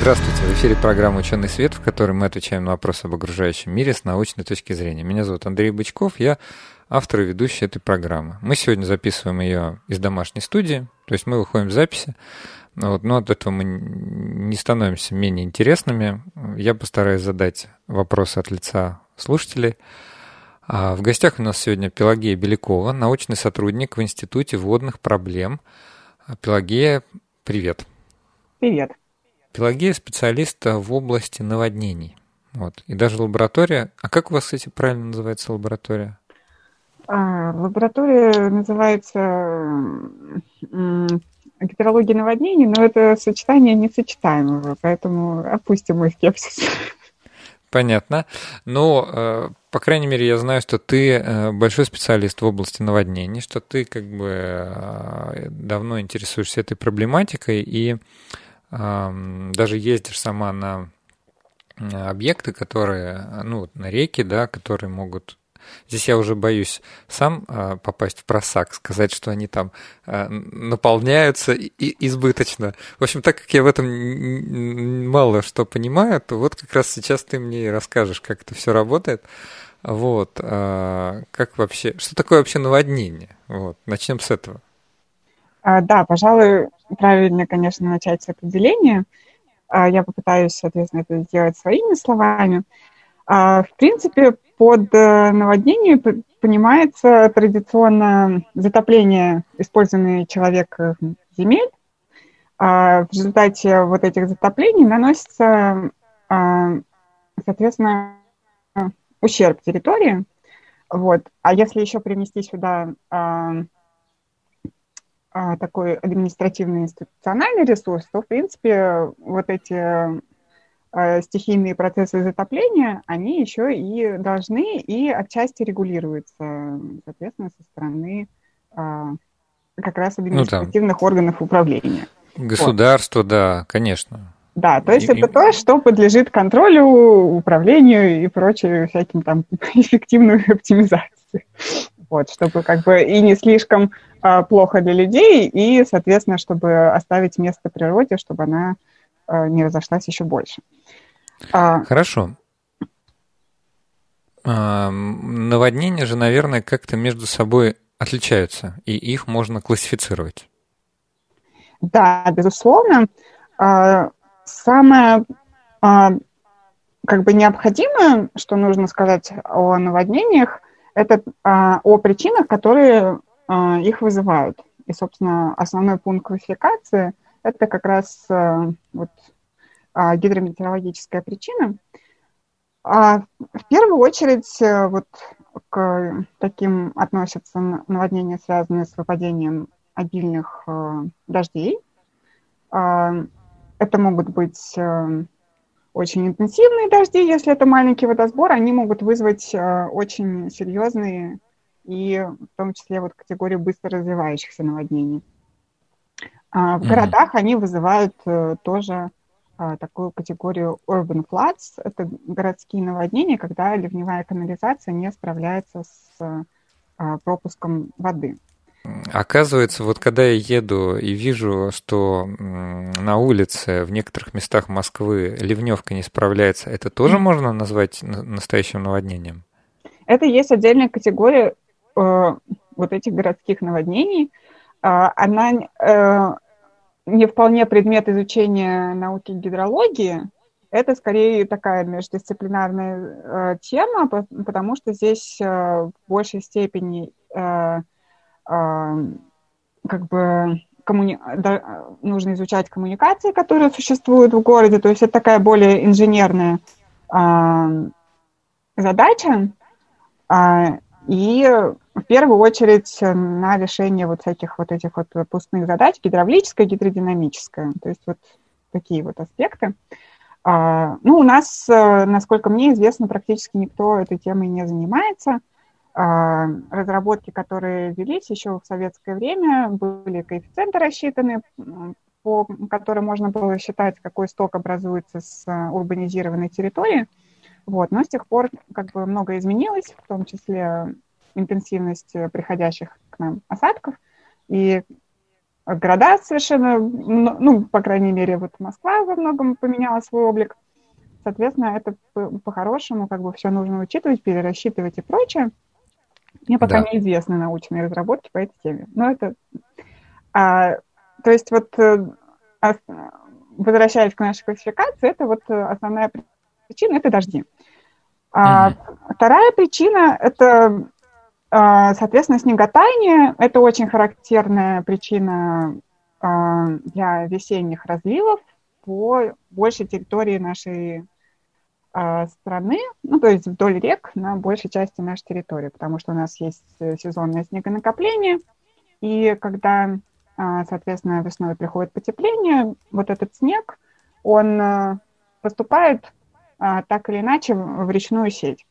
Здравствуйте, в эфире программа «Ученый свет», в которой мы отвечаем на вопросы об окружающем мире с научной точки зрения. Меня зовут Андрей Бычков, я автор и ведущий этой программы. Мы сегодня записываем ее из домашней студии, то есть мы выходим в записи, вот, но от этого мы не становимся менее интересными. Я постараюсь задать вопросы от лица слушателей. А в гостях у нас сегодня Пелагея Белякова, научный сотрудник в Институте водных проблем. Пелагея, привет. Привет. Пелагея специалист в области наводнений. Вот. И даже лаборатория. А как у вас, кстати, правильно называется лаборатория? А, лаборатория называется гидрология наводнений, но это сочетание несочетаемого, поэтому опустим мой скепсис. Понятно. Ну, э, по крайней мере, я знаю, что ты э, большой специалист в области наводнений, что ты как бы э, давно интересуешься этой проблематикой и даже ездишь сама на объекты, которые, ну, на реки, да, которые могут Здесь я уже боюсь сам а, попасть в просак, сказать, что они там а, наполняются и избыточно. В общем, так как я в этом мало что понимаю, то вот как раз сейчас ты мне расскажешь, как это все работает. Вот, а, как вообще, что такое вообще наводнение? Вот, начнем с этого. Да, пожалуй, правильно, конечно, начать с определения. Я попытаюсь, соответственно, это сделать своими словами. В принципе, под э, наводнение понимается традиционно затопление использованных человеком земель. А в результате вот этих затоплений наносится, а, соответственно, ущерб территории. Вот. А если еще принести сюда а, такой административный институциональный ресурс, то, в принципе, вот эти Э, стихийные процессы затопления, они еще и должны и отчасти регулируются, соответственно, со стороны а, как раз административных ну, да. органов управления. Государство, вот. да, конечно. Да, то есть и, это и... то, что подлежит контролю, управлению и прочей всяким там эффективной оптимизации. Вот, чтобы как бы и не слишком а, плохо для людей, и, соответственно, чтобы оставить место природе, чтобы она а, не разошлась еще больше. А... Хорошо. А, наводнения же, наверное, как-то между собой отличаются, и их можно классифицировать. Да, безусловно. А, самое а, как бы необходимое, что нужно сказать о наводнениях, это а, о причинах, которые их вызывают. И, собственно, основной пункт классификации – это как раз вот а, гидрометеорологическая причина. А в первую очередь э, вот к таким относятся наводнения, связанные с выпадением обильных э, дождей. А, это могут быть э, очень интенсивные дожди, если это маленький водосбор, они могут вызвать очень серьезные и в том числе вот категорию быстро развивающихся наводнений. А в городах они вызывают тоже а, такую категорию urban floods. Это городские наводнения, когда ливневая канализация не справляется с а, пропуском воды. Оказывается, вот когда я еду и вижу, что на улице в некоторых местах Москвы ливневка не справляется, это тоже можно назвать настоящим наводнением? Это есть отдельная категория э, вот этих городских наводнений. Э, она э, не вполне предмет изучения науки гидрологии. Это скорее такая междисциплинарная э, тема, потому что здесь э, в большей степени э, как бы коммуни... да, нужно изучать коммуникации, которые существуют в городе. То есть это такая более инженерная э, задача. Э, и в первую очередь на решение вот всяких вот этих вот пустных задач, гидравлическая, гидродинамическая. То есть вот такие вот аспекты. А, ну, у нас, насколько мне известно, практически никто этой темой не занимается. А, разработки, которые велись еще в советское время, были коэффициенты рассчитаны, по которым можно было считать, какой сток образуется с урбанизированной территории. Вот. Но с тех пор как бы многое изменилось, в том числе интенсивность приходящих к нам осадков. И города совершенно, ну, по крайней мере, вот Москва во многом поменяла свой облик. Соответственно, это по-хорошему как бы все нужно учитывать, перерасчитывать и прочее. Мне пока да. неизвестны научные разработки по этой теме. Но это... А, то есть вот э, возвращаясь к нашей классификации, это вот основная причина – это дожди. А, mm-hmm. Вторая причина – это, а, соответственно, снеготаяние. Это очень характерная причина а, для весенних разливов по большей территории нашей страны, ну, то есть вдоль рек на большей части нашей территории, потому что у нас есть э, сезонное снегонакопление, и когда, а, соответственно, весной приходит потепление, вот этот снег, он э, поступает а, так или иначе в речную сеть.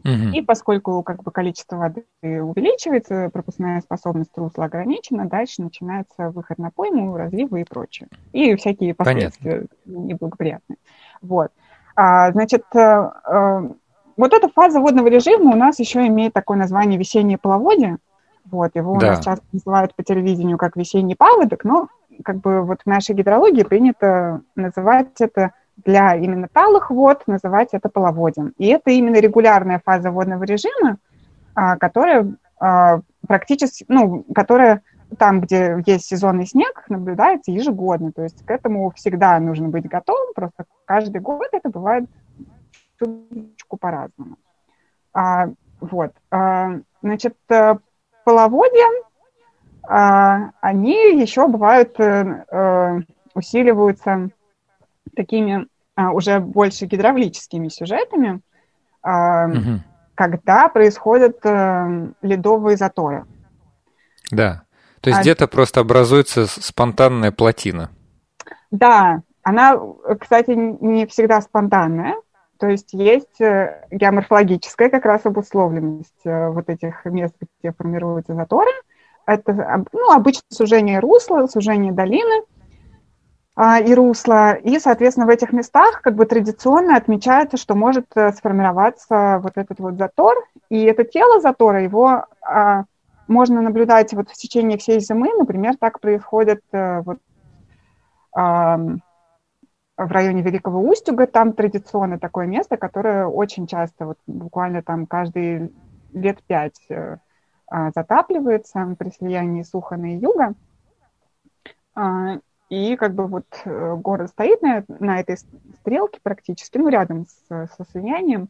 Угу. И поскольку как бы количество воды увеличивается, пропускная способность русла ограничена, дальше начинается выход на пойму, разливы и прочее. И всякие последствия Понятно. неблагоприятные. Вот. А, значит, э, э, вот эта фаза водного режима у нас еще имеет такое название весеннее половодье. Вот, его да. у нас часто называют по телевидению как весенний паводок, но как бы вот в нашей гидрологии принято называть это для именно талых вод, называть это половодьем. И это именно регулярная фаза водного режима, а, которая а, практически, ну, которая там, где есть сезонный снег, наблюдается ежегодно. То есть к этому всегда нужно быть готовым, просто каждый год это бывает чуточку по-разному. А, вот. А, значит, э, половодья, а, они еще бывают, а, усиливаются такими а, уже больше гидравлическими сюжетами, а, угу. когда происходят а, ледовые заторы. Да. То есть а... где-то просто образуется спонтанная плотина. Да, она, кстати, не всегда спонтанная. То есть есть э, геоморфологическая как раз обусловленность э, вот этих мест, где формируются заторы. Это ну, обычно сужение русла, сужение долины а, и русла. И, соответственно, в этих местах как бы традиционно отмечается, что может э, сформироваться вот этот вот затор. И это тело затора, его а, можно наблюдать вот в течение всей зимы, например, так происходит э, вот, в районе Великого Устюга, там традиционно такое место, которое очень часто, вот буквально там каждые лет пять э, а, затапливается при слиянии Сухана и Юга. А, и как бы вот э, город стоит на, на этой стрелке практически, ну, рядом с, со слиянием,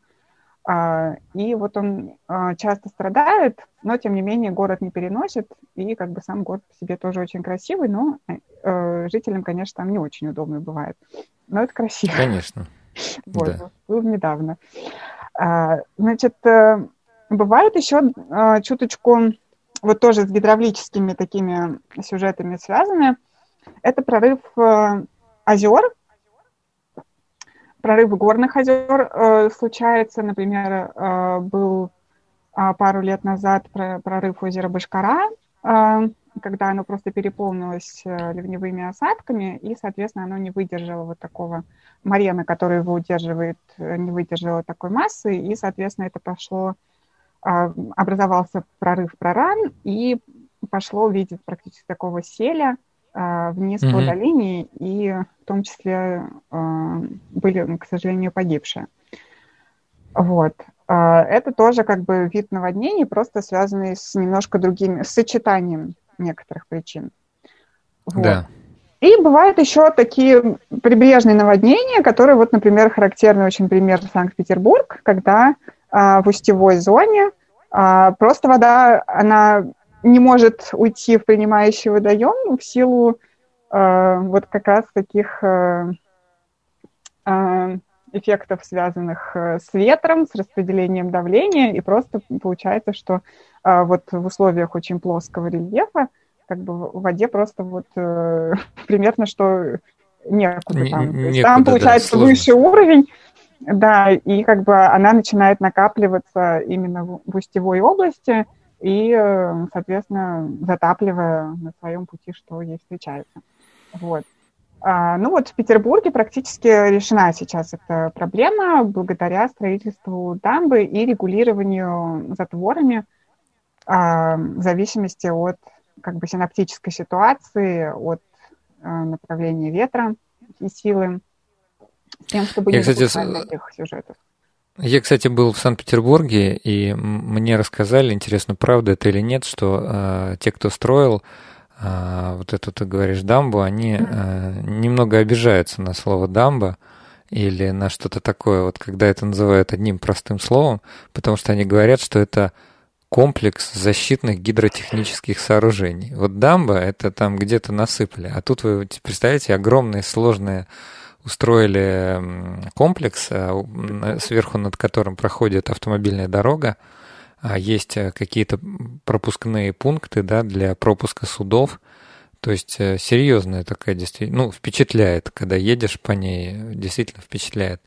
и вот он а, часто страдает, но тем не менее город не переносит, и как бы сам город по себе тоже очень красивый, но э, жителям, конечно, там не очень удобно бывает. Но это красиво. Конечно. Вот, да. был недавно. А, значит, э, бывает еще чуточку, вот тоже с гидравлическими такими сюжетами связаны, это прорыв э, озер, прорыв горных озер э, случается. Например, э, был э, пару лет назад прорыв озера Башкара, э, когда оно просто переполнилось э, ливневыми осадками, и, соответственно, оно не выдержало вот такого марена, который его удерживает, э, не выдержало такой массы, и, соответственно, это пошло, э, образовался прорыв проран, и пошло в виде практически такого селя, вниз mm-hmm. по долине, и в том числе а, были, к сожалению, погибшие. Вот. А, это тоже как бы вид наводнений, просто связанный с немножко другими, с сочетанием некоторых причин. Вот. Да. И бывают еще такие прибрежные наводнения, которые, вот, например, характерный очень пример Санкт-Петербург, когда а, в устевой зоне а, просто вода, она не может уйти в принимающий водоем в силу э, вот как раз таких э, э, эффектов, связанных э, с ветром, с распределением давления, и просто получается, что э, вот в условиях очень плоского рельефа как бы в воде просто вот э, примерно что некуда там. Не, некуда, там получается да, выше уровень, Да, и как бы она начинает накапливаться именно в устевой области и, э, соответственно, затапливая на своем пути, что ей встречается. Вот. А, ну вот в Петербурге практически решена сейчас эта проблема благодаря строительству дамбы и регулированию затворами а, в зависимости от как бы синаптической ситуации, от а, направления ветра и силы, с тем, чтобы Я, не кстати, этих сюжетов. Я, кстати, был в Санкт-Петербурге, и мне рассказали, интересно, правда это или нет, что э, те, кто строил э, вот эту, ты говоришь, дамбу, они э, немного обижаются на слово дамба или на что-то такое, вот когда это называют одним простым словом, потому что они говорят, что это комплекс защитных гидротехнических сооружений. Вот дамба — это там где-то насыпали, а тут вы представляете огромные сложные устроили комплекс, э, сверху над которым проходит автомобильная дорога, а есть э, какие-то пропускные пункты да, для пропуска судов. То есть э, серьезная такая действительно, ну, впечатляет, когда едешь по ней, действительно впечатляет.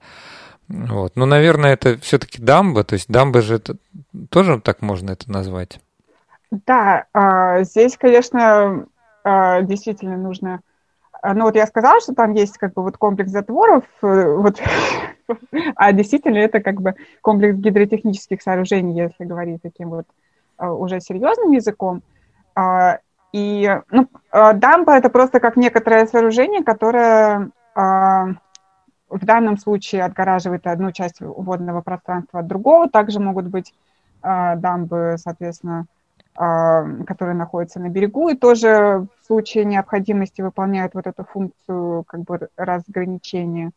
Вот. Ну, наверное, это все-таки дамба, то есть дамба же это, тоже так можно это назвать. Да, а, здесь, конечно, а, действительно нужно а, ну вот я сказала, что там есть как бы вот комплекс затворов, э, вот, а действительно это как бы комплекс гидротехнических сооружений, если говорить таким вот а, уже серьезным языком. А, и ну, дамба это просто как некоторое сооружение, которое в данном случае отгораживает одну часть водного пространства от другого. Также могут быть дамбы, соответственно, а, которые находятся на берегу, и тоже в случае необходимости выполняют вот эту функцию как бы разграничения.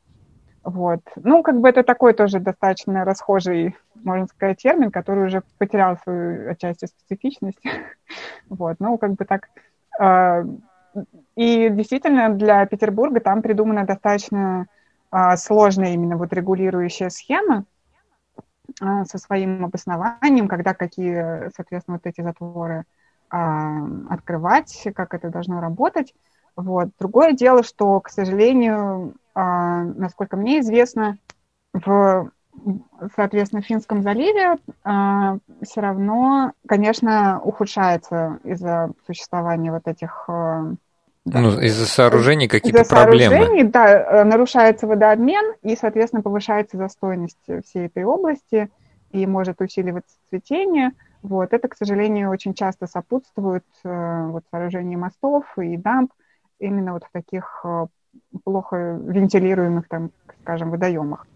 Вот. Ну, как бы это такой тоже достаточно расхожий, можно сказать, термин, который уже потерял свою отчасти специфичность. Вот. Ну, как бы так. А, и действительно для Петербурга там придумана достаточно а, сложная именно вот регулирующая схема, а, со своим обоснованием, когда какие, соответственно, вот эти затворы а, открывать, как это должно работать. Вот. Другое дело, что, к сожалению, а, насколько мне известно, в, соответственно, Финском заливе все равно, конечно, ухудшается из-за существования вот этих да. Ну, из-за сооружений какие-то из-за проблемы. Сооружений, да, э, нарушается водообмен, и, соответственно, повышается застойность всей этой области, и может усиливаться цветение. Вот. Это, к сожалению, очень часто сопутствует э, вот, сооружению мостов и дамб именно вот в таких э, плохо вентилируемых, там, скажем, водоемах.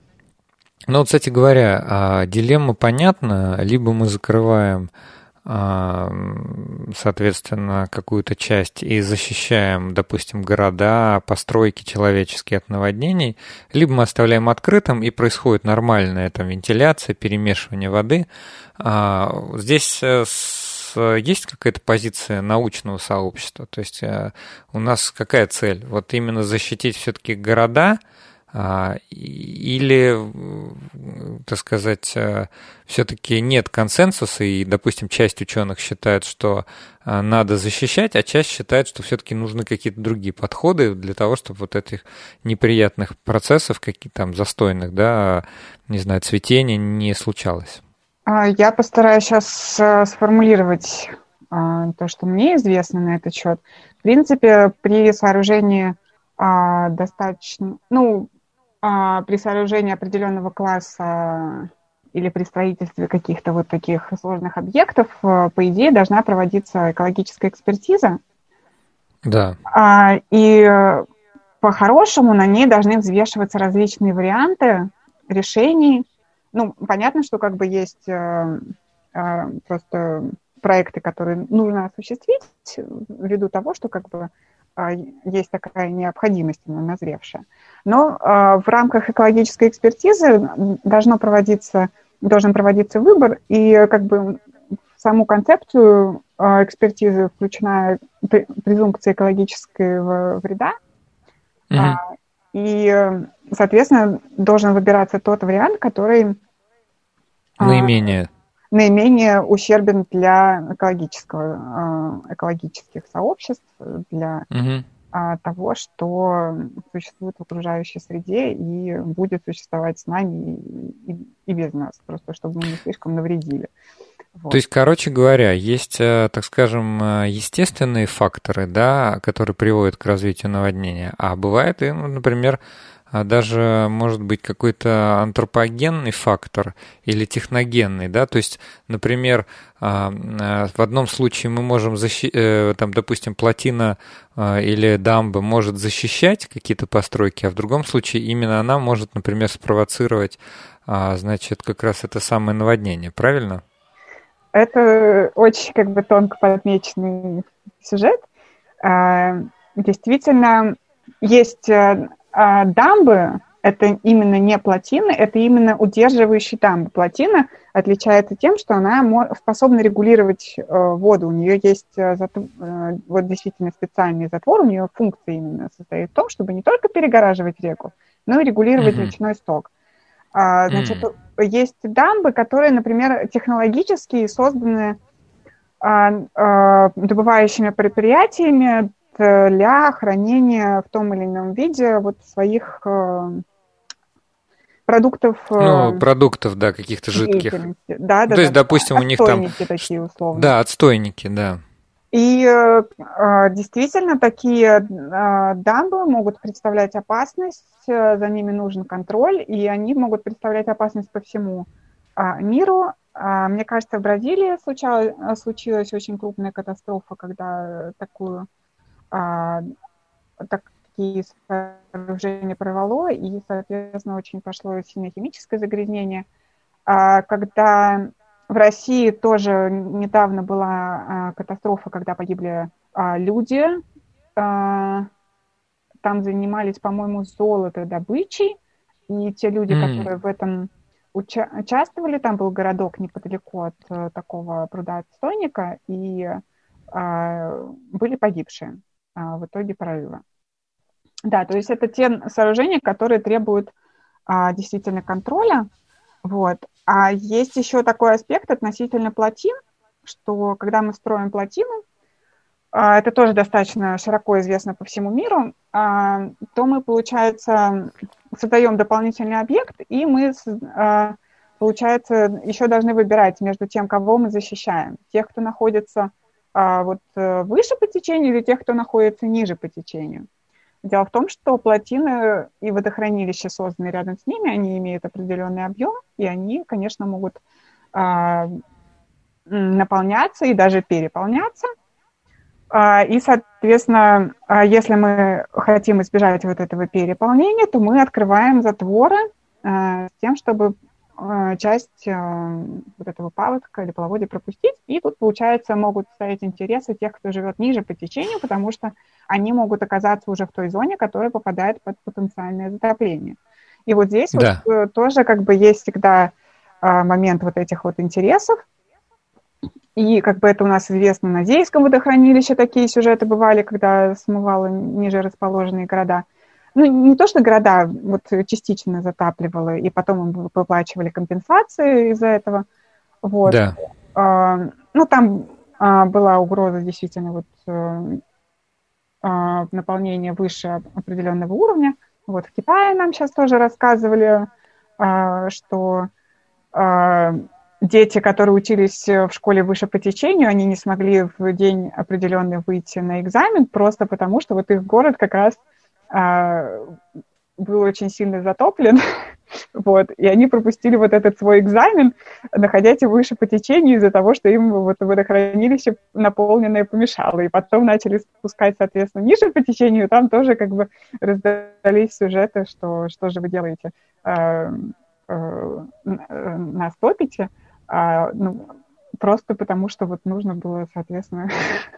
Ну, вот, кстати говоря, а, дилемма понятна. Либо мы закрываем соответственно, какую-то часть и защищаем, допустим, города, постройки человеческие от наводнений, либо мы оставляем открытым и происходит нормальная там вентиляция, перемешивание воды. А, здесь э, есть какая-то позиция научного сообщества? То есть э, у нас какая цель? Вот именно защитить все-таки города – или, так сказать, э, все-таки нет консенсуса, и, допустим, часть ученых считает, что э, надо защищать, а часть считает, что все-таки нужны какие-то другие подходы для того, чтобы вот этих неприятных процессов, каких там застойных, да, не знаю, цветения не случалось. А, я постараюсь сейчас э, сформулировать то, что мне известно на этот счет. В принципе, при сооружении достаточно, ну, а, при сооружении определенного класса или при строительстве каких-то вот таких сложных объектов, э, по идее, должна проводиться экологическая экспертиза. Да. А, и э, по-хорошему на ней должны взвешиваться различные варианты решений. Ну, понятно, что как бы есть э, просто проекты, которые нужно осуществить ввиду того, что как бы а, есть такая необходимость назревшая. Но а, в рамках экологической экспертизы должно проводиться, должен проводиться выбор, и как бы в саму концепцию а, экспертизы включена презумпция экологического вреда, mm и, соответственно, должен выбираться тот вариант, который наименее наименее ущербен для экологического, экологических сообществ, для угу. того, что существует в окружающей среде и будет существовать с нами и, и, и без нас, просто чтобы мы не слишком навредили. Вот. То есть, короче говоря, есть, э, так скажем, э, естественные факторы, да, которые приводят к развитию наводнения, а бывает и, ну, например, а даже может быть какой-то антропогенный фактор или техногенный, да, то есть, например, а, а, в одном случае мы можем защитить, э, там, допустим, плотина или дамба может защищать какие-то постройки, а в другом случае именно она может, например, спровоцировать, значит, как раз это самое наводнение, правильно? Это очень как бы тонко подмеченный сюжет. Действительно, есть э, а, дамбы это именно не плотины, это именно удерживающие дамбы. Плотина отличается тем, что она способна регулировать э, воду. У нее есть э, э, вот действительно специальный затвор, у нее функция именно состоит в том, чтобы не только перегораживать реку, но и регулировать mm-hmm. речной сток. А, значит, mm. есть дамбы, которые, например, технологически созданы а, а, добывающими предприятиями для хранения в том или ином виде вот своих э, продуктов. Э, ну, продуктов, да, каких-то жидких. Да, да. То есть, да, допустим, у них там... такие условно. Да, отстойники, да. И э, действительно такие дамбы могут представлять опасность, за ними нужен контроль, и они могут представлять опасность по всему миру. Мне кажется, в Бразилии случалось, случилась очень крупная катастрофа, когда такую а, такие сооружения прорвало, и, соответственно, очень пошло сильное химическое загрязнение. А, когда в России тоже недавно была а, катастрофа, когда погибли а, люди, а, там занимались, по-моему, золотодобычей, и те люди, mm. которые в этом уча- участвовали, там был городок неподалеку от а, такого пруда-отстойника, и а, были погибшие. А, в итоге прорыва. Да, то есть это те сооружения, которые требуют а, действительно контроля. Вот. А есть еще такой аспект относительно плотин, что когда мы строим плотины, а, это тоже достаточно широко известно по всему миру, а, то мы, получается, создаем дополнительный объект, и мы, а, получается, еще должны выбирать между тем, кого мы защищаем. Тех, кто находится вот э, выше по течению или тех, кто находится ниже по течению. Дело в том, что плотины и водохранилища, созданные рядом с ними, они имеют определенный объем, и они, конечно, могут а, наполняться и даже переполняться. А, и, соответственно, а, если мы хотим избежать вот этого переполнения, то мы открываем затворы а, с тем, чтобы часть э, вот этого паводка или половодья пропустить. И тут, получается, могут стоять интересы тех, кто живет ниже по течению, потому что они могут оказаться уже в той зоне, которая попадает под потенциальное затопление. И вот здесь да. вот э, тоже как бы есть всегда момент вот этих вот интересов. И как бы это у нас известно на Зейском водохранилище такие сюжеты бывали, когда смывало ниже расположенные города – ну, не то, что города вот частично затапливало, и потом им выплачивали компенсации из-за этого. Вот. Да. А, ну, там а, была угроза действительно вот э, а, наполнения выше определенного уровня. Вот в Китае нам сейчас тоже рассказывали, а, что а, дети, которые учились в школе выше по течению, они не смогли в день определенный выйти на экзамен, просто потому что вот их город как раз а, был очень сильно затоплен, вот, и они пропустили вот этот свой экзамен, находясь выше по течению из-за того, что им вот водохранилище наполненное помешало, и потом начали спускать, соответственно, ниже по течению, там тоже как бы раздались сюжеты, что что же вы делаете, а, а, нас топите, а, ну, просто потому что вот нужно было, соответственно,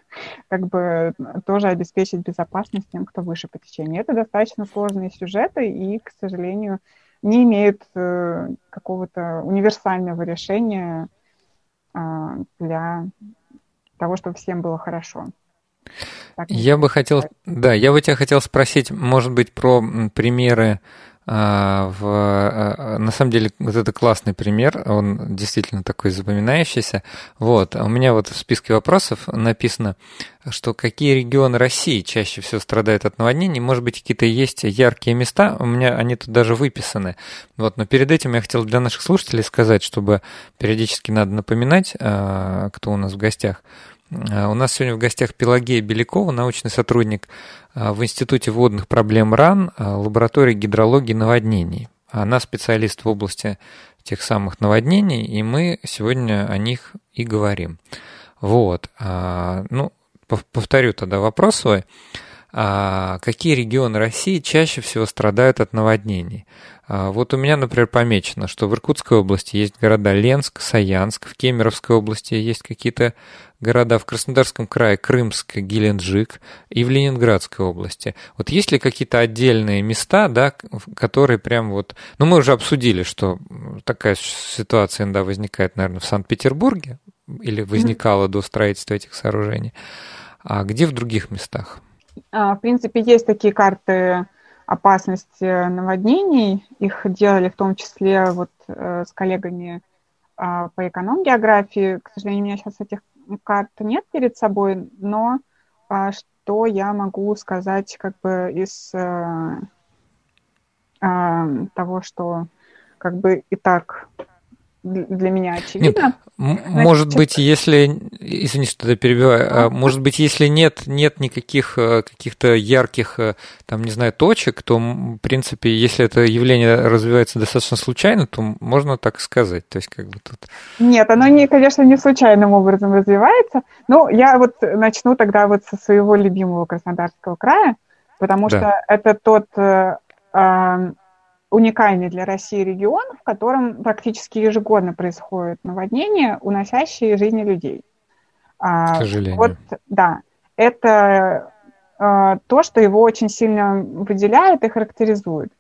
как бы тоже обеспечить безопасность тем, кто выше по течению. Это достаточно сложные сюжеты и, к сожалению, не имеют э, какого-то универсального решения э, для того, чтобы всем было хорошо. Так, я бы хотел, да, я бы тебя хотел спросить, может быть, про примеры в, а, на самом деле, вот это классный пример, он действительно такой запоминающийся. Вот, у меня вот в списке вопросов написано, что какие регионы России чаще всего страдают от наводнений. Может быть, какие-то есть яркие места, у меня они тут даже выписаны. Вот, но перед этим я хотел для наших слушателей сказать, чтобы периодически надо напоминать, а, кто у нас в гостях. А, у нас сегодня в гостях Пелагея Белякова, научный сотрудник а, в Институте водных проблем РАН, лаборатории гидрологии наводнений. Она специалист в области тех самых наводнений, и мы сегодня о них и говорим. Вот. Ну, повторю тогда вопрос свой. Какие регионы России чаще всего страдают от наводнений? А, вот у меня, например, помечено, что в Иркутской области есть города Ленск, Саянск, в Кемеровской области есть какие-то города, в Краснодарском крае Крымск, Геленджик и в Ленинградской области. Вот есть ли какие-то отдельные места, да, которые прям вот... Ну, мы уже обсудили, что такая ситуация иногда возникает, наверное, в Санкт-Петербурге или возникала mm-hmm. до строительства этих сооружений. А где в других местах? А, в принципе, есть такие карты опасности наводнений. Их делали в том числе вот э, с коллегами а, по эконом-географии. К сожалению, у меня сейчас этих карт нет перед собой, но а, что я могу сказать как бы из э, а, того, что как бы и так для меня очевидно. Нет, может быть, если, извини, что я перебиваю, а, может быть, если нет, нет никаких э, каких-то ярких, э, там, не знаю, точек, то, в принципе, если это явление развивается достаточно случайно, то можно так сказать. То есть, как бы тут... Нет, оно, не, конечно, не случайным образом развивается. Ну, я вот начну тогда вот со своего любимого Краснодарского края, потому да. что это тот э, уникальный для России регион, в котором практически ежегодно происходят наводнения, уносящие жизни людей. А, К сожалению. Вот, да, это э, то, что его очень сильно выделяет и характеризует.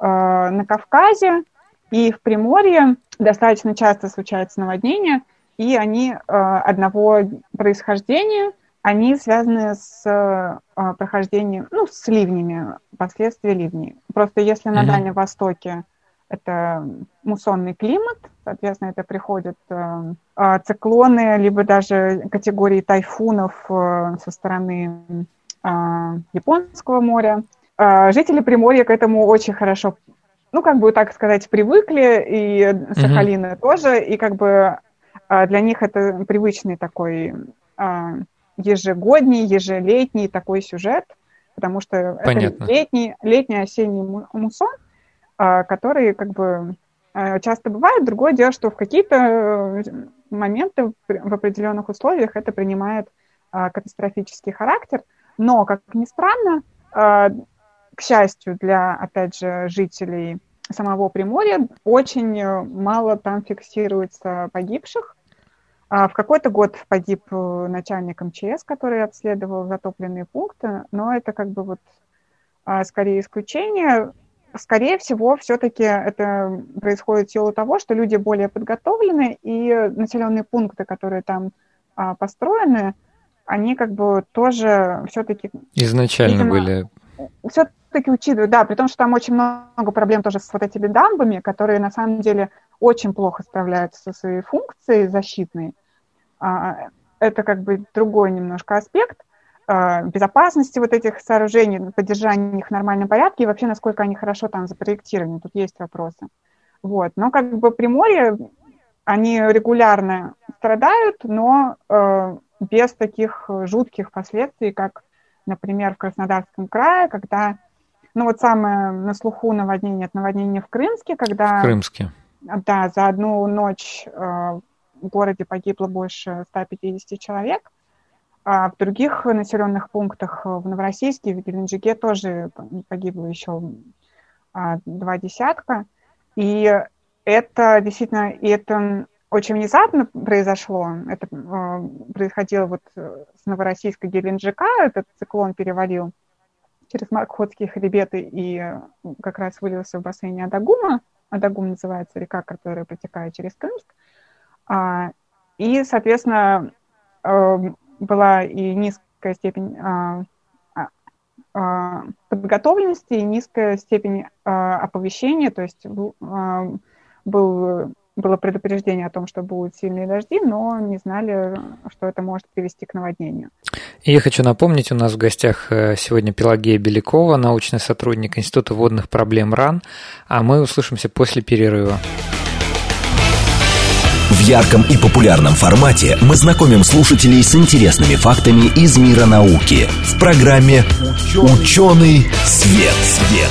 Э, на Кавказе и в Приморье достаточно часто случаются наводнения, и они одного происхождения – они связаны с э, прохождением, ну, с ливнями, последствия ливней. Просто если на mm-hmm. Дальнем Востоке это муссонный климат, соответственно, это приходят э, э, циклоны, либо даже категории тайфунов э, со стороны э, Японского моря. Жители Приморья к этому очень хорошо, ну, как бы так сказать, привыкли, и Сахалина mm-hmm. тоже, и как бы для них это привычный такой ежегодний, ежелетний такой сюжет, потому что Понятно. это летний, летний осенний мусон, а, который как бы а, часто бывает. Другое дело, что в какие-то э, моменты в определенных условиях это принимает а, катастрофический характер. Но, как ни странно, к счастью для, опять же, жителей самого Приморья, очень э, мало там фиксируется погибших. А в какой-то год погиб э, начальник МЧС, который обследовал затопленные пункты, но это как бы вот а, скорее исключение. Скорее всего, все-таки это происходит в силу того, что люди более подготовлены, и населенные пункты, которые там а, построены, они как бы тоже все-таки... Изначально видимо, были... Все-таки учитывают, да, при том, что там очень много проблем тоже с вот этими дамбами, которые на самом деле очень плохо справляются со своей функцией защитной. А, это как бы другой немножко аспект а, безопасности вот этих сооружений, поддержания их в нормальном порядке и вообще, насколько они хорошо там запроектированы. Тут есть вопросы. Вот. Но как бы Приморье, они регулярно страдают, но э, без таких жутких последствий, как, например, в Краснодарском крае, когда, ну вот самое на слуху наводнение, это наводнение в Крымске, когда... В Крымске. Да, за одну ночь э, городе погибло больше 150 человек. А в других населенных пунктах в Новороссийске, в Геленджике тоже погибло еще а, два десятка. И это действительно, и это очень внезапно произошло. Это э, происходило вот с Новороссийска Геленджика. Этот циклон перевалил через Маркхотские хребеты и как раз вылился в бассейне Адагума. Адагум называется река, которая протекает через Крымск. А, и, соответственно, эм, была и низкая степень а, а, подготовленности, и низкая степень оповещения, то есть был, было предупреждение о том, что будут сильные дожди, но не знали, что это может привести к наводнению. И я хочу напомнить, у нас в гостях э, сегодня Пелагея Белякова, научный сотрудник Института водных проблем РАН, а мы услышимся после перерыва. В ярком и популярном формате мы знакомим слушателей с интересными фактами из мира науки в программе «Ученый свет». свет.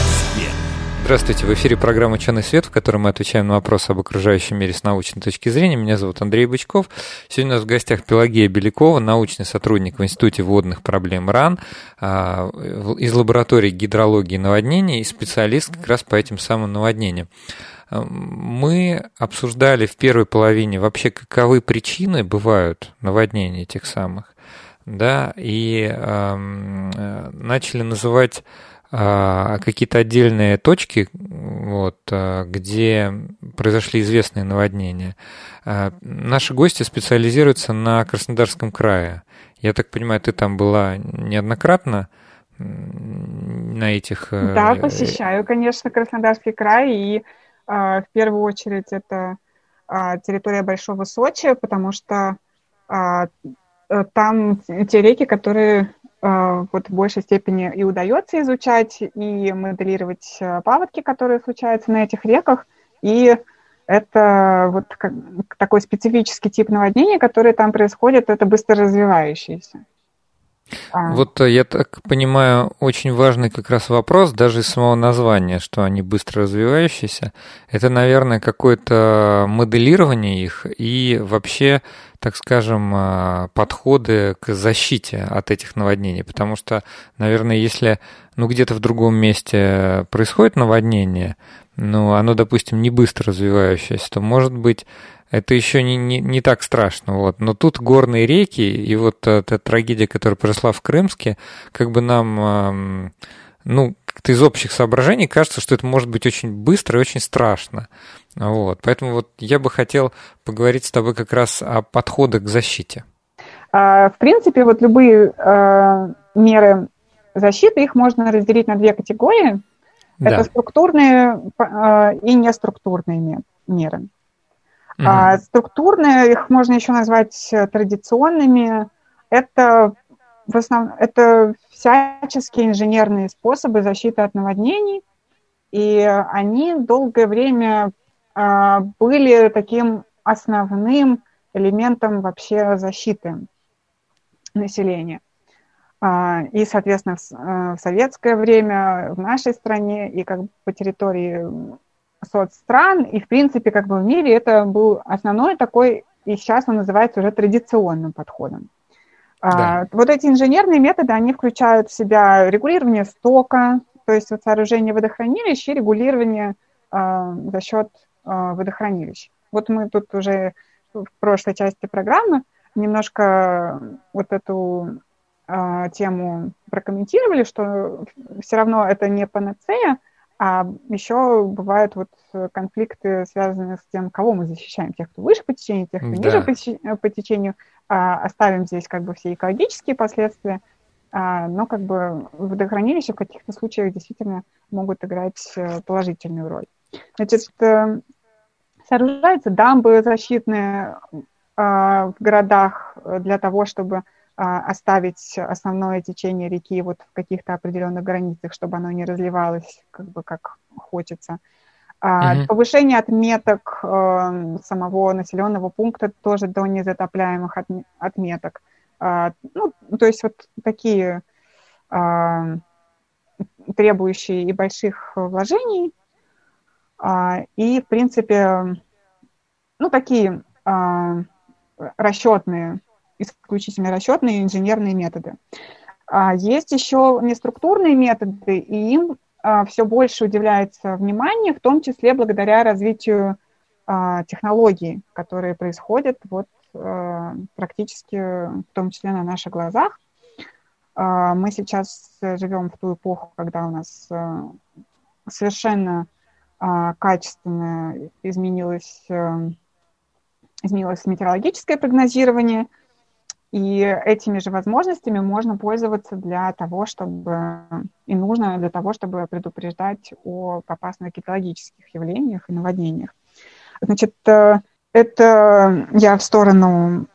Здравствуйте, в эфире программа «Ученый свет», в которой мы отвечаем на вопросы об окружающем мире с научной точки зрения. Меня зовут Андрей Бычков. Сегодня у нас в гостях Пелагея Белякова, научный сотрудник в Институте водных проблем РАН, а, из лаборатории гидрологии и наводнений и специалист как раз по этим самым наводнениям. Мы обсуждали в первой половине вообще, каковы причины бывают наводнений этих самых, да, и э, начали называть а, какие-то отдельные точки, вот, а, где произошли известные наводнения. А, наши гости специализируются на Краснодарском крае. Я так понимаю, ты там была неоднократно на этих... Э, да, посещаю, конечно, Краснодарский край, и в первую очередь это территория Большого Сочи, потому что э, там те реки, которые вот в большей степени и удается изучать, и моделировать паводки, которые случаются на этих реках, и это вот такой специфический тип наводнения, который там происходит, это быстро развивающиеся. А. Вот э, я так понимаю, очень важный как раз вопрос, даже из самого названия, что они быстро развивающиеся, это, наверное, какое-то моделирование их и вообще так скажем, а, подходы к защите от этих наводнений. Потому что, наверное, если ну, где-то в другом месте происходит наводнение, ну, оно, допустим, не быстро развивающееся, то, может быть, это еще не, не, не так страшно. Вот. Но тут горные реки, и вот эта трагедия, которая произошла в Крымске, как бы нам, ну, как-то из общих соображений кажется, что это может быть очень быстро и очень страшно. Вот. Поэтому вот я бы хотел поговорить с тобой как раз о подходах к защите. А, в принципе, вот любые э, меры защиты, их можно разделить на две категории. Да. Это структурные э, и неструктурные меры. А, структурные, их можно еще назвать традиционными. Это в основном это всяческие инженерные способы защиты от наводнений, и они долгое время а, были таким основным элементом вообще защиты населения. А, и, соответственно, в советское время в нашей стране и как бы по территории соцстран, и, в принципе, как бы в мире это был основной такой, и сейчас он называется уже традиционным подходом. А, да. Вот эти инженерные методы, они включают в себя регулирование стока, то есть вот сооружение водохранилищ и регулирование за счет а, водохранилищ. Вот мы тут уже в прошлой части программы немножко вот эту а, тему прокомментировали, что все равно это не панацея, а еще бывают вот конфликты, связанные с тем, кого мы защищаем, тех, кто выше по течению, тех, кто да. ниже по течению. А, оставим здесь как бы все экологические последствия, а, но как бы водохранилища в каких-то случаях действительно могут играть э, положительную роль. Значит, э, сооружаются дамбы защитные а, в городах для того, чтобы оставить основное течение реки вот в каких-то определенных границах, чтобы оно не разливалось как бы как хочется. Mm-hmm. Повышение отметок э, самого населенного пункта тоже до незатопляемых отметок. Ну, то есть вот такие требующие и больших вложений, а, и, в принципе, ну, такие а, расчетные, исключительно расчетные инженерные методы. А, есть еще неструктурные методы, и им все больше уделяется внимание, в том числе благодаря развитию технологий, которые происходят вот практически в том числе на наших глазах. Мы сейчас живем в ту эпоху, когда у нас совершенно а, качественно изменилось, изменилось метеорологическое прогнозирование, и этими же возможностями можно пользоваться для того, чтобы и нужно для того, чтобы предупреждать о опасных гидрологических явлениях и наводнениях. Значит, э, это я в сторону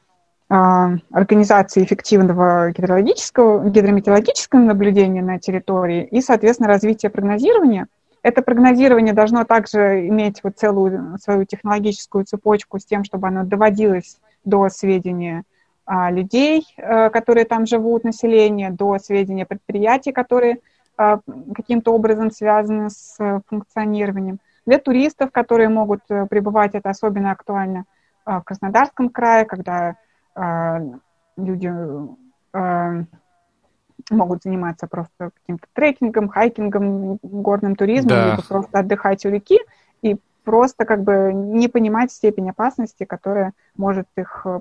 организации эффективного гидрологического, гидрометеорологического наблюдения на территории и, соответственно, развития прогнозирования. Это прогнозирование должно также иметь вот целую свою технологическую цепочку с тем, чтобы оно доводилось до сведения людей, а, которые там живут, населения, до сведения предприятий, которые а, каким-то образом связаны с функционированием. Для туристов, которые могут э, пребывать, это особенно актуально в Краснодарском крае, когда люди могут заниматься просто каким-то трекингом, хайкингом, горным туризмом, да. либо просто отдыхать у реки и просто как бы не понимать степень опасности, которая может их э,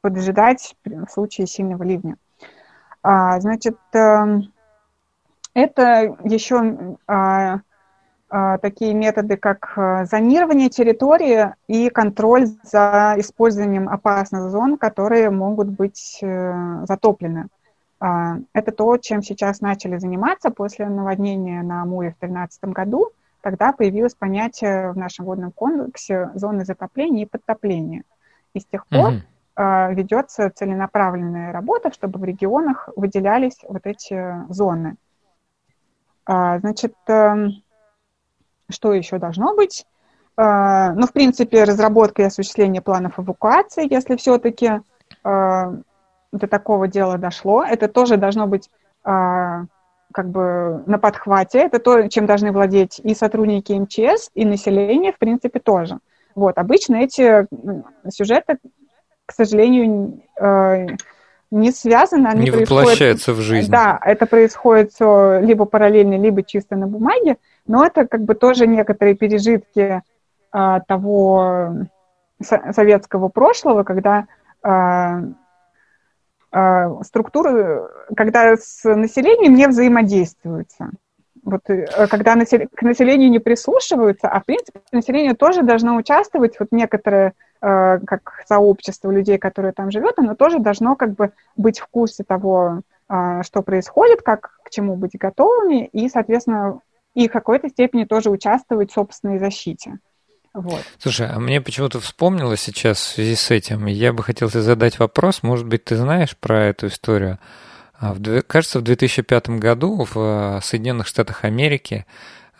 поджидать в случае сильного ливня. А, значит, эм, это еще а, а, такие методы, как э, зонирование территории и контроль за использованием опасных зон, которые могут быть э, затоплены. Это то, чем сейчас начали заниматься после наводнения на Амуре в 2013 году. Тогда появилось понятие в нашем водном комплексе зоны затопления и подтопления. И с тех пор угу. Ведется целенаправленная работа, чтобы в регионах выделялись вот эти зоны. А, значит, эм, что еще должно быть? Ну, в принципе, разработка и осуществление планов эвакуации, если все-таки до такого дела дошло. Это тоже должно быть как бы на подхвате. Это то, чем должны владеть и сотрудники МЧС, и население, в принципе, тоже. Вот, обычно эти сюжеты, к сожалению, э, не связаны. Они не воплощаются в жизнь. Да, это происходит все либо параллельно, либо чисто на бумаге, но это как бы тоже некоторые пережитки а, того советского прошлого, когда а, а, структуры, когда с населением не взаимодействуются. Вот, э, когда к населению не прислушиваются, а в принципе население тоже должно участвовать, вот некоторое, э, как сообщество людей, которые там живет, оно тоже должно как бы быть в курсе того, а, что происходит, как к чему быть готовыми, и, соответственно, и в какой-то степени тоже участвовать в собственной защите. Вот. Слушай, а мне почему-то вспомнилось сейчас в связи с этим, я бы хотел тебе задать вопрос, может быть, ты знаешь про эту историю. А, в, кажется, в 2005 году в а, Соединенных Штатах Америки,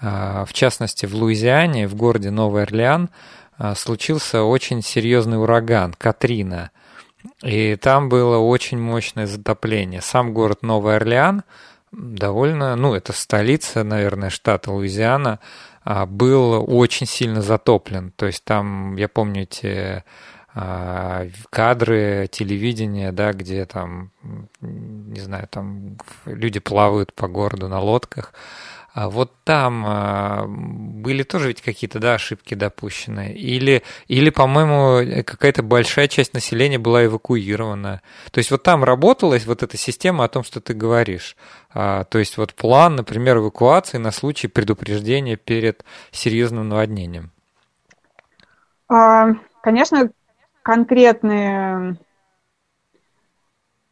в частности в Луизиане, в городе Новый Орлеан, случился очень серьезный ураган Катрина. И там было очень мощное затопление. Сам город Новый Орлеан довольно, ну, это столица, наверное, штата Луизиана, а, был очень сильно затоплен. То есть там, я помню эти а, кадры телевидения, да, где там, не знаю, там люди плавают по городу на лодках, а вот там а, были тоже ведь какие-то да, ошибки допущены. Или, или по-моему, какая-то большая часть населения была эвакуирована. То есть вот там работалась вот эта система о том, что ты говоришь. А, то есть вот план, например, эвакуации на случай предупреждения перед серьезным наводнением. Конечно, конкретные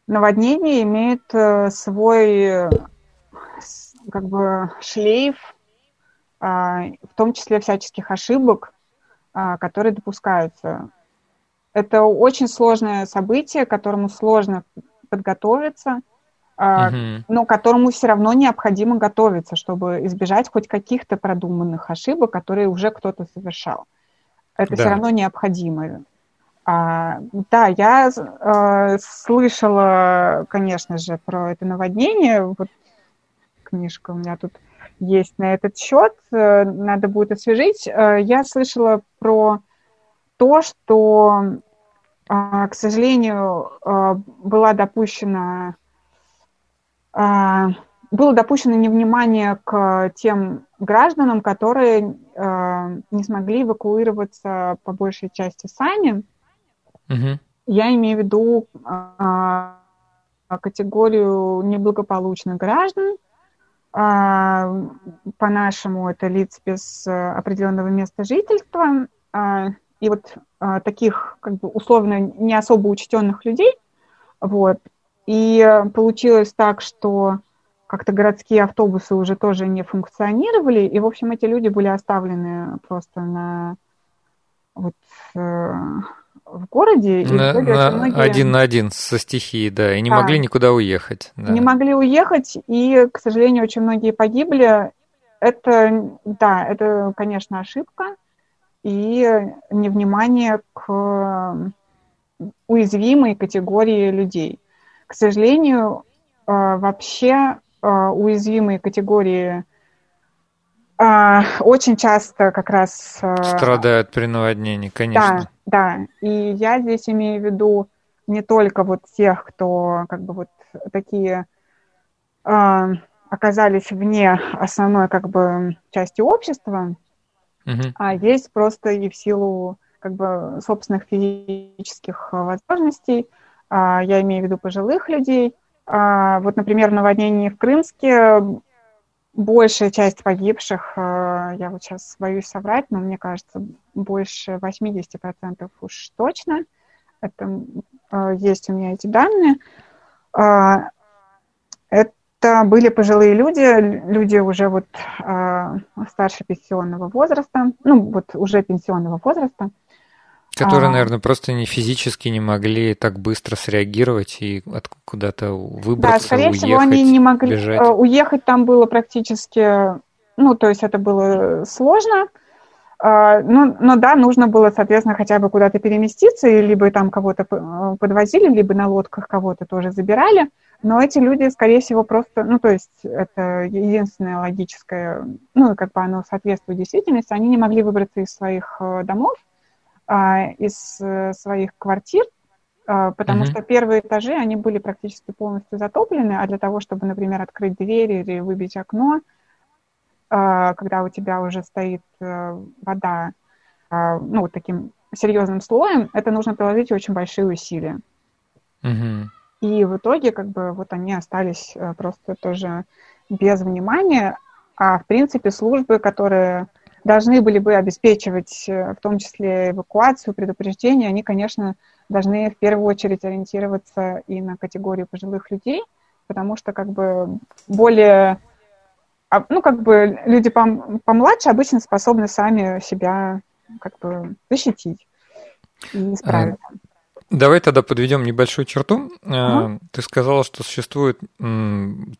наводнения имеют э, свой как бы шлейф, а, в том числе всяческих ошибок, а, которые допускаются. Это очень сложное событие, к которому сложно подготовиться, uh но к которому все равно необходимо готовиться, чтобы избежать хоть каких-то продуманных ошибок, которые уже кто-то совершал. Это да. все равно необходимо. А, да, я э, слышала, конечно же, про это наводнение. Вот книжка у меня тут есть на этот счет, э, надо будет освежить. Э, я слышала про то, что, э, к сожалению, была допущена было допущено невнимание к тем гражданам, которые не смогли эвакуироваться по большей части сами. Угу. Я имею в виду категорию неблагополучных граждан, а, по-нашему это лиц без э, определенного места жительства, а, и вот а, таких как бы условно не особо учтенных людей, вот, и получилось так, что как-то городские автобусы уже тоже не функционировали, и, в общем, эти люди были оставлены просто на вот, э, в городе. И на, на многие... Один на один со стихией, да, и не да. могли никуда уехать. Да. Не могли уехать, и, к сожалению, очень многие погибли. Это, да, это, конечно, ошибка и невнимание к уязвимой категории людей. К сожалению, э, вообще э, уязвимые категории очень часто как раз... Страдают при наводнении, конечно. Да, да. И я здесь имею в виду не только вот тех, кто как бы вот такие оказались вне основной как бы части общества, угу. а есть просто и в силу как бы собственных физических возможностей. А, я имею в виду пожилых людей. А, вот, например, в наводнении в Крымске большая часть погибших, а, я вот сейчас боюсь соврать, но мне кажется, больше 80% уж точно. Это есть у меня эти данные. Это были пожилые люди, люди уже вот старше пенсионного возраста, ну вот уже пенсионного возраста, Которые, а... наверное, просто не физически не могли так быстро среагировать и куда-то выбраться, Да, скорее уехать, всего, они не могли бежать. Э, уехать там было практически, ну, то есть это было сложно. А, но, но да, нужно было, соответственно, хотя бы куда-то переместиться, и либо там кого-то э, подвозили, либо на лодках кого-то тоже забирали. Но эти люди, скорее всего, просто, ну, то есть это единственное логическое, ну, как бы оно соответствует действительности, они не могли выбраться из своих э, домов, из э, своих квартир, а, потому mm-hmm. что первые этажи, они были практически полностью затоплены, а для того, чтобы, например, открыть дверь или выбить окно, а, когда у тебя уже стоит э, вода, ну, вот таким серьезным слоем, это нужно приложить очень большие усилия. Mm-hmm. И в итоге, как бы, вот они остались э, просто тоже без внимания, а в принципе службы, которые должны были бы обеспечивать э, в том числе эвакуацию, предупреждение, они, конечно, должны в первую очередь ориентироваться и на категорию пожилых людей, потому что как бы более, а, ну как бы люди помладше обычно способны сами себя как бы защитить и справиться. Давай тогда подведем небольшую черту. Угу. Ты сказала, что существуют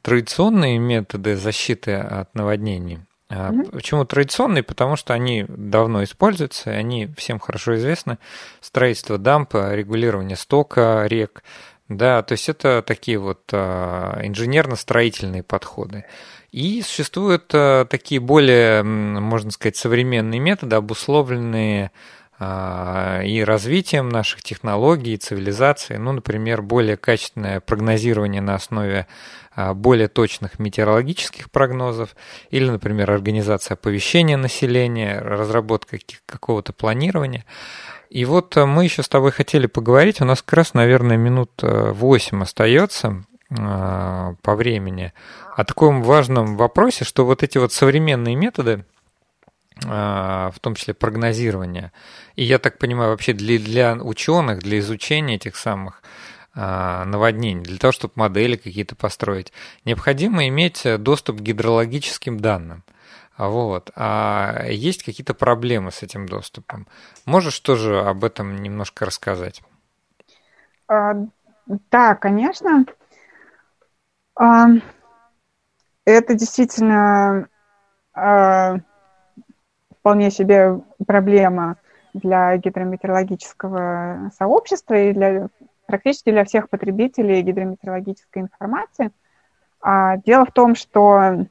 традиционные методы защиты от наводнений. Mm-hmm. Почему традиционные? Потому что они давно используются, они всем хорошо известны. Строительство дампа, регулирование стока рек, да, то есть это такие вот а, инженерно-строительные подходы. И существуют а, такие более, можно сказать, современные методы, обусловленные и развитием наших технологий, цивилизации, ну, например, более качественное прогнозирование на основе а, более точных метеорологических прогнозов, или, например, организация оповещения населения, разработка какого-то планирования. И вот э, мы еще с тобой хотели поговорить, у нас как раз, наверное, минут 8 э, остается а, по времени, о таком важном вопросе, что вот эти вот современные методы, а, в том числе прогнозирования, и я так понимаю, вообще для, для ученых, для изучения этих самых а, наводнений, для того, чтобы модели какие-то построить, необходимо иметь доступ к гидрологическим данным. Вот. А есть какие-то проблемы с этим доступом? Можешь тоже об этом немножко рассказать? А, да, конечно. А, это действительно вполне себе проблема для гидрометеорологического сообщества и для практически для всех потребителей гидрометеорологической информации. А, дело в том, что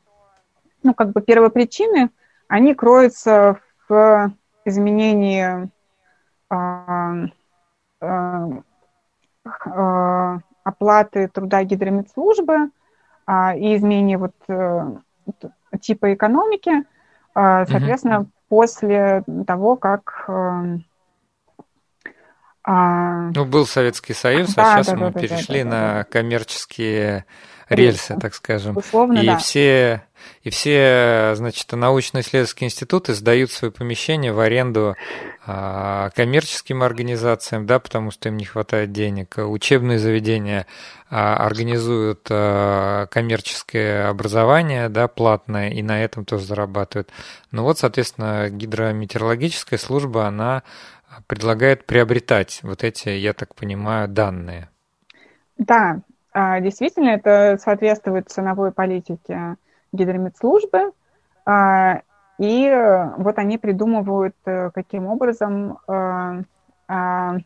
ну, как бы первопричины, они кроются в изменении а, а, а, оплаты труда гидрометслужбы а, и изменении вот, а, типа экономики. А, соответственно. После того, как а, а... Ну, был Советский Союз, а да, а сейчас да, мы да, перешли на коммерческие рельсы, так скажем. Условно, и да. все и все, значит, научно-исследовательские институты сдают свои помещения в аренду а, коммерческим организациям, да, потому что им не хватает денег. Учебные заведения а, организуют а, коммерческое образование, да, платное, и на этом тоже зарабатывают. Ну вот, соответственно, гидрометеорологическая служба, она предлагает приобретать вот эти, я так понимаю, данные. Да, действительно, это соответствует ценовой политике гидромедслужбы. А, и вот они придумывают, э, каким образом, э, а,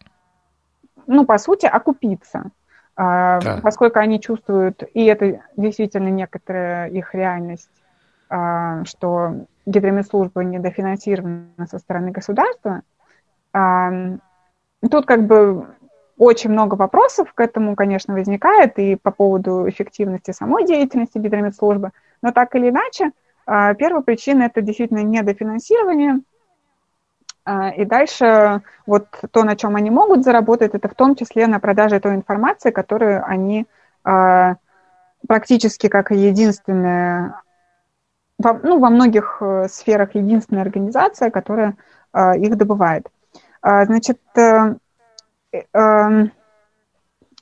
ну, по сути, окупиться. Да. Поскольку они чувствуют, и это действительно некоторая их реальность, что гидромедслужба недофинансирована со стороны государства, тут как бы очень много вопросов к этому, конечно, возникает и по поводу эффективности самой деятельности гидромедслужбы, но так или иначе, а, первая причина – это действительно недофинансирование, а, и дальше вот то, на чем они могут заработать, это в том числе на продаже той информации, которую они а, практически как единственная, ну, во многих э, сферах единственная организация, которая их добывает. Значит, э,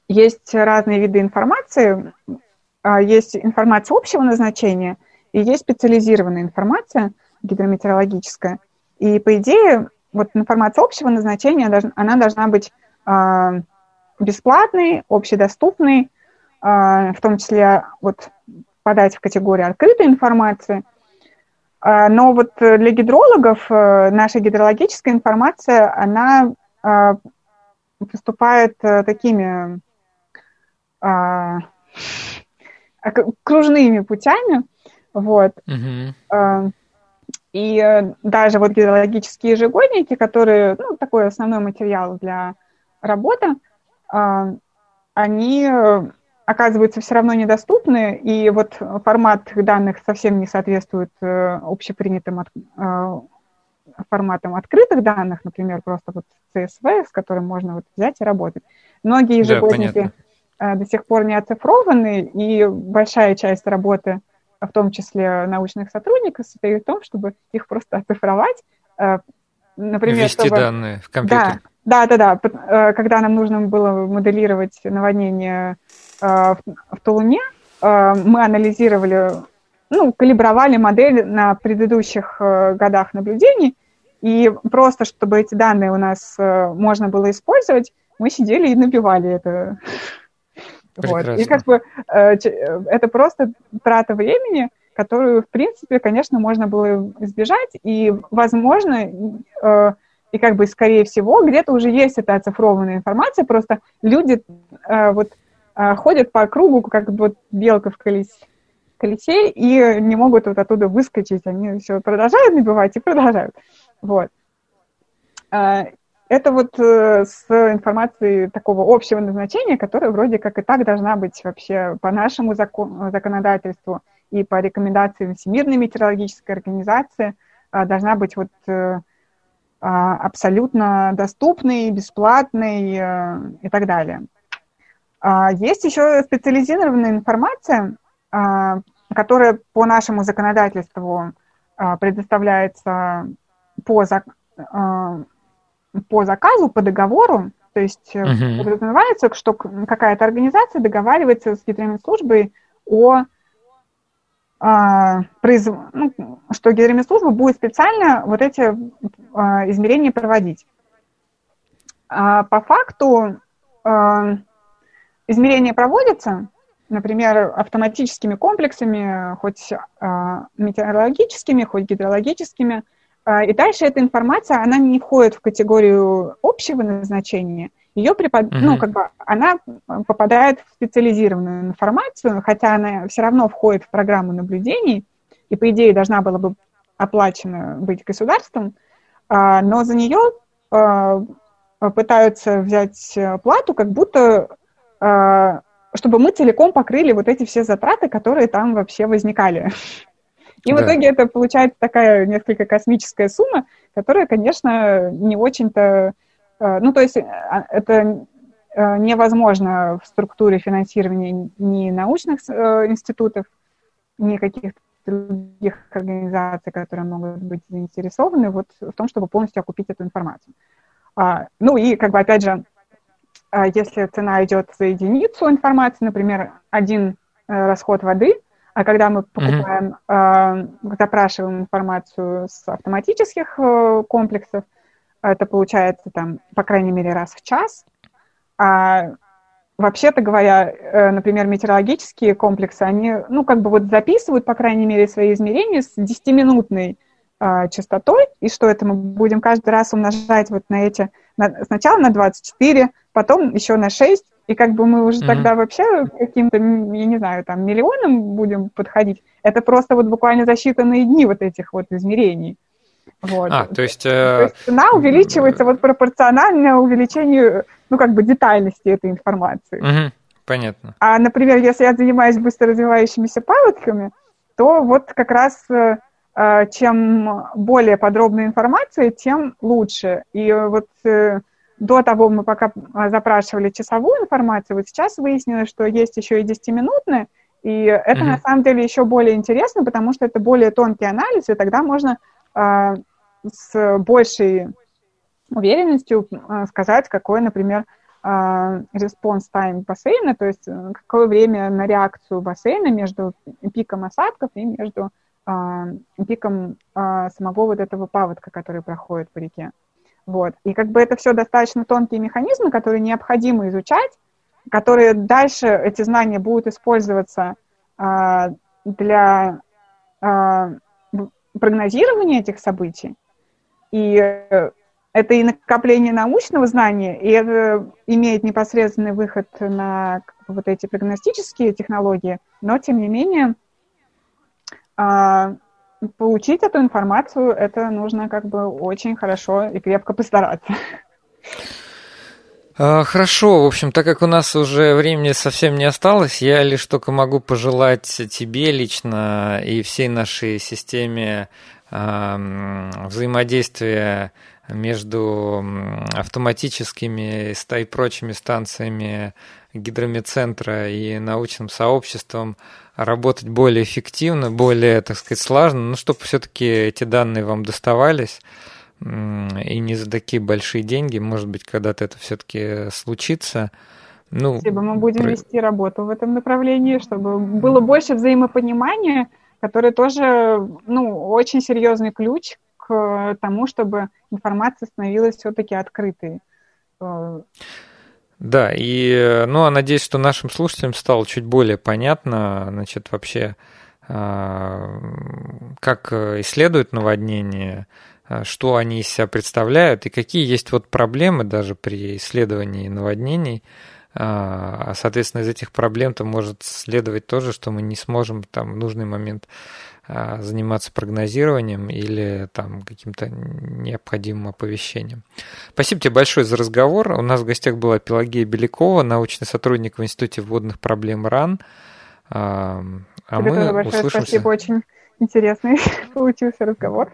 есть разные виды информации. А, есть информация общего назначения и есть специализированная информация гидрометеорологическая. И, по идее, вот информация общего назначения, она должна быть а, бесплатной, общедоступной, а, в том числе вот подать в категорию открытой информации. Но вот для гидрологов э, наша гидрологическая информация, она поступает э, такими а, кружными путями, вот. Uh-huh. И э, даже вот гидрологические ежегодники, которые, ну, такой основной материал для работы, а, они оказываются все равно недоступны, и вот формат данных совсем не соответствует общепринятым форматом открытых данных, например, просто вот CSV, с которым можно вот взять и работать. Многие да, до сих пор не оцифрованы, и большая часть работы, в том числе научных сотрудников, состоит в том, чтобы их просто оцифровать. Э, например, Ввести чтобы... данные в компьютер. Да, да, да, да. Э, когда нам нужно было моделировать наводнение э, в Тулуне, мы анализировали ну, калибровали модель на предыдущих годах наблюдений и просто, чтобы эти данные у нас э, можно было использовать, мы сидели и набивали это. Вот. И как бы э, э, это просто трата времени, которую, в принципе, конечно, можно было избежать, и, возможно, и как бы, скорее всего, где-то уже есть эта оцифрованная информация, просто люди вот ходят по кругу, как вот белка в колесе, колесе и не могут вот оттуда выскочить, они все продолжают набивать и продолжают. Вот. А, это вот э, с информацией такого общего назначения, которая вроде как и так должна быть вообще по нашему закон, законодательству и по рекомендациям Всемирной метеорологической организации а, должна быть вот э, а, абсолютно доступной, бесплатной э, и так далее. Есть еще специализированная информация, которая по нашему законодательству предоставляется по, а, по заказу, по договору, то есть uh-huh. подразумевается, что какая-то организация договаривается с гидромедслужбой о а, произ... ну, что гидромедслужба будет специально вот эти а, измерения проводить. А по факту а, измерения проводятся, например, автоматическими комплексами, хоть а, метеорологическими, хоть гидрологическими, и дальше эта информация, она не входит в категорию общего назначения, ее препод... mm-hmm. ну, как бы она попадает в специализированную информацию, хотя она все равно входит в программу наблюдений, и, по идее, должна была бы оплачена быть государством, а, но за нее а, пытаются взять плату, как будто чтобы мы целиком покрыли вот эти все затраты, которые там вообще возникали. И да. в итоге это получается такая несколько космическая сумма, которая, конечно, не очень-то... Э, ну, то есть э, а, это э, невозможно в структуре финансирования ни научных институтов, ни каких-то других организаций, которые могут быть заинтересованы вот в том, чтобы полностью окупить эту информацию. А, ну и, как бы, опять же, а, если цена идет за единицу информации, например, один расход воды – а когда мы покупаем, mm-hmm. запрашиваем информацию с автоматических э, комплексов, это получается там, по крайней мере, раз в час. А вообще-то говоря, э, например, метеорологические комплексы, они, ну, как бы вот записывают, по крайней мере, свои измерения с 10-минутной э, частотой, и что это мы будем каждый раз умножать вот на эти, на, сначала на 24, потом еще на 6, и как бы мы уже mm-hmm. тогда вообще каким-то, я не знаю, там, миллионам будем подходить. Это просто вот буквально за считанные дни вот этих вот измерений. Вот. А, то есть... Э... То есть цена увеличивается вот пропорционально увеличению, ну, как бы детальности этой информации. Угу, понятно. А, например, если я занимаюсь быстро развивающимися паводками, то вот как раз э, чем более подробная информация, тем лучше. И вот э, до того мы пока запрашивали часовую информацию, вот сейчас выяснилось, что есть еще и 10-минутная, и это mm-hmm. на самом деле еще более интересно, потому что это более тонкий анализ, и тогда можно э, с большей уверенностью э, сказать, какой, например, response э, time бассейна, то есть э, какое время на реакцию бассейна между пиком осадков и между пиком самого вот этого паводка, который проходит по реке. Вот. И как бы это все достаточно тонкие механизмы, которые необходимо изучать, которые дальше, эти знания будут использоваться для прогнозирования этих событий. И э, это и накопление научного знания, и это имеет непосредственный выход на вот эти прогностические технологии, но тем не менее а, получить эту информацию, это нужно как бы очень хорошо и крепко постараться. А, хорошо, в общем, так как у нас уже времени совсем не осталось, я лишь только могу пожелать тебе лично и всей нашей системе взаимодействия между автоматическими и прочими станциями гидрометцентра и научным сообществом работать более эффективно, более, так сказать, слаженно, ну, чтобы все-таки эти данные вам доставались и не за такие большие деньги, может быть, когда-то это все-таки случится. Ну, Спасибо, мы будем про... вести работу в этом направлении, чтобы было больше взаимопонимания, которое тоже, ну, очень серьезный ключ к тому, чтобы информация становилась все-таки открытой. Да, и, ну, а надеюсь, что нашим слушателям стало чуть более понятно, значит, вообще, а, как исследуют наводнение, а, что они из себя представляют и какие есть вот проблемы даже при исследовании наводнений. Соответственно, из этих проблем-то может следовать тоже, что мы не сможем там в нужный момент заниматься прогнозированием или там каким-то необходимым оповещением. Спасибо тебе большое за разговор. У нас в гостях была Пелагея Белякова, научный сотрудник в Институте водных проблем РАН. А, а мы большое услышимся... спасибо, очень интересный получился разговор.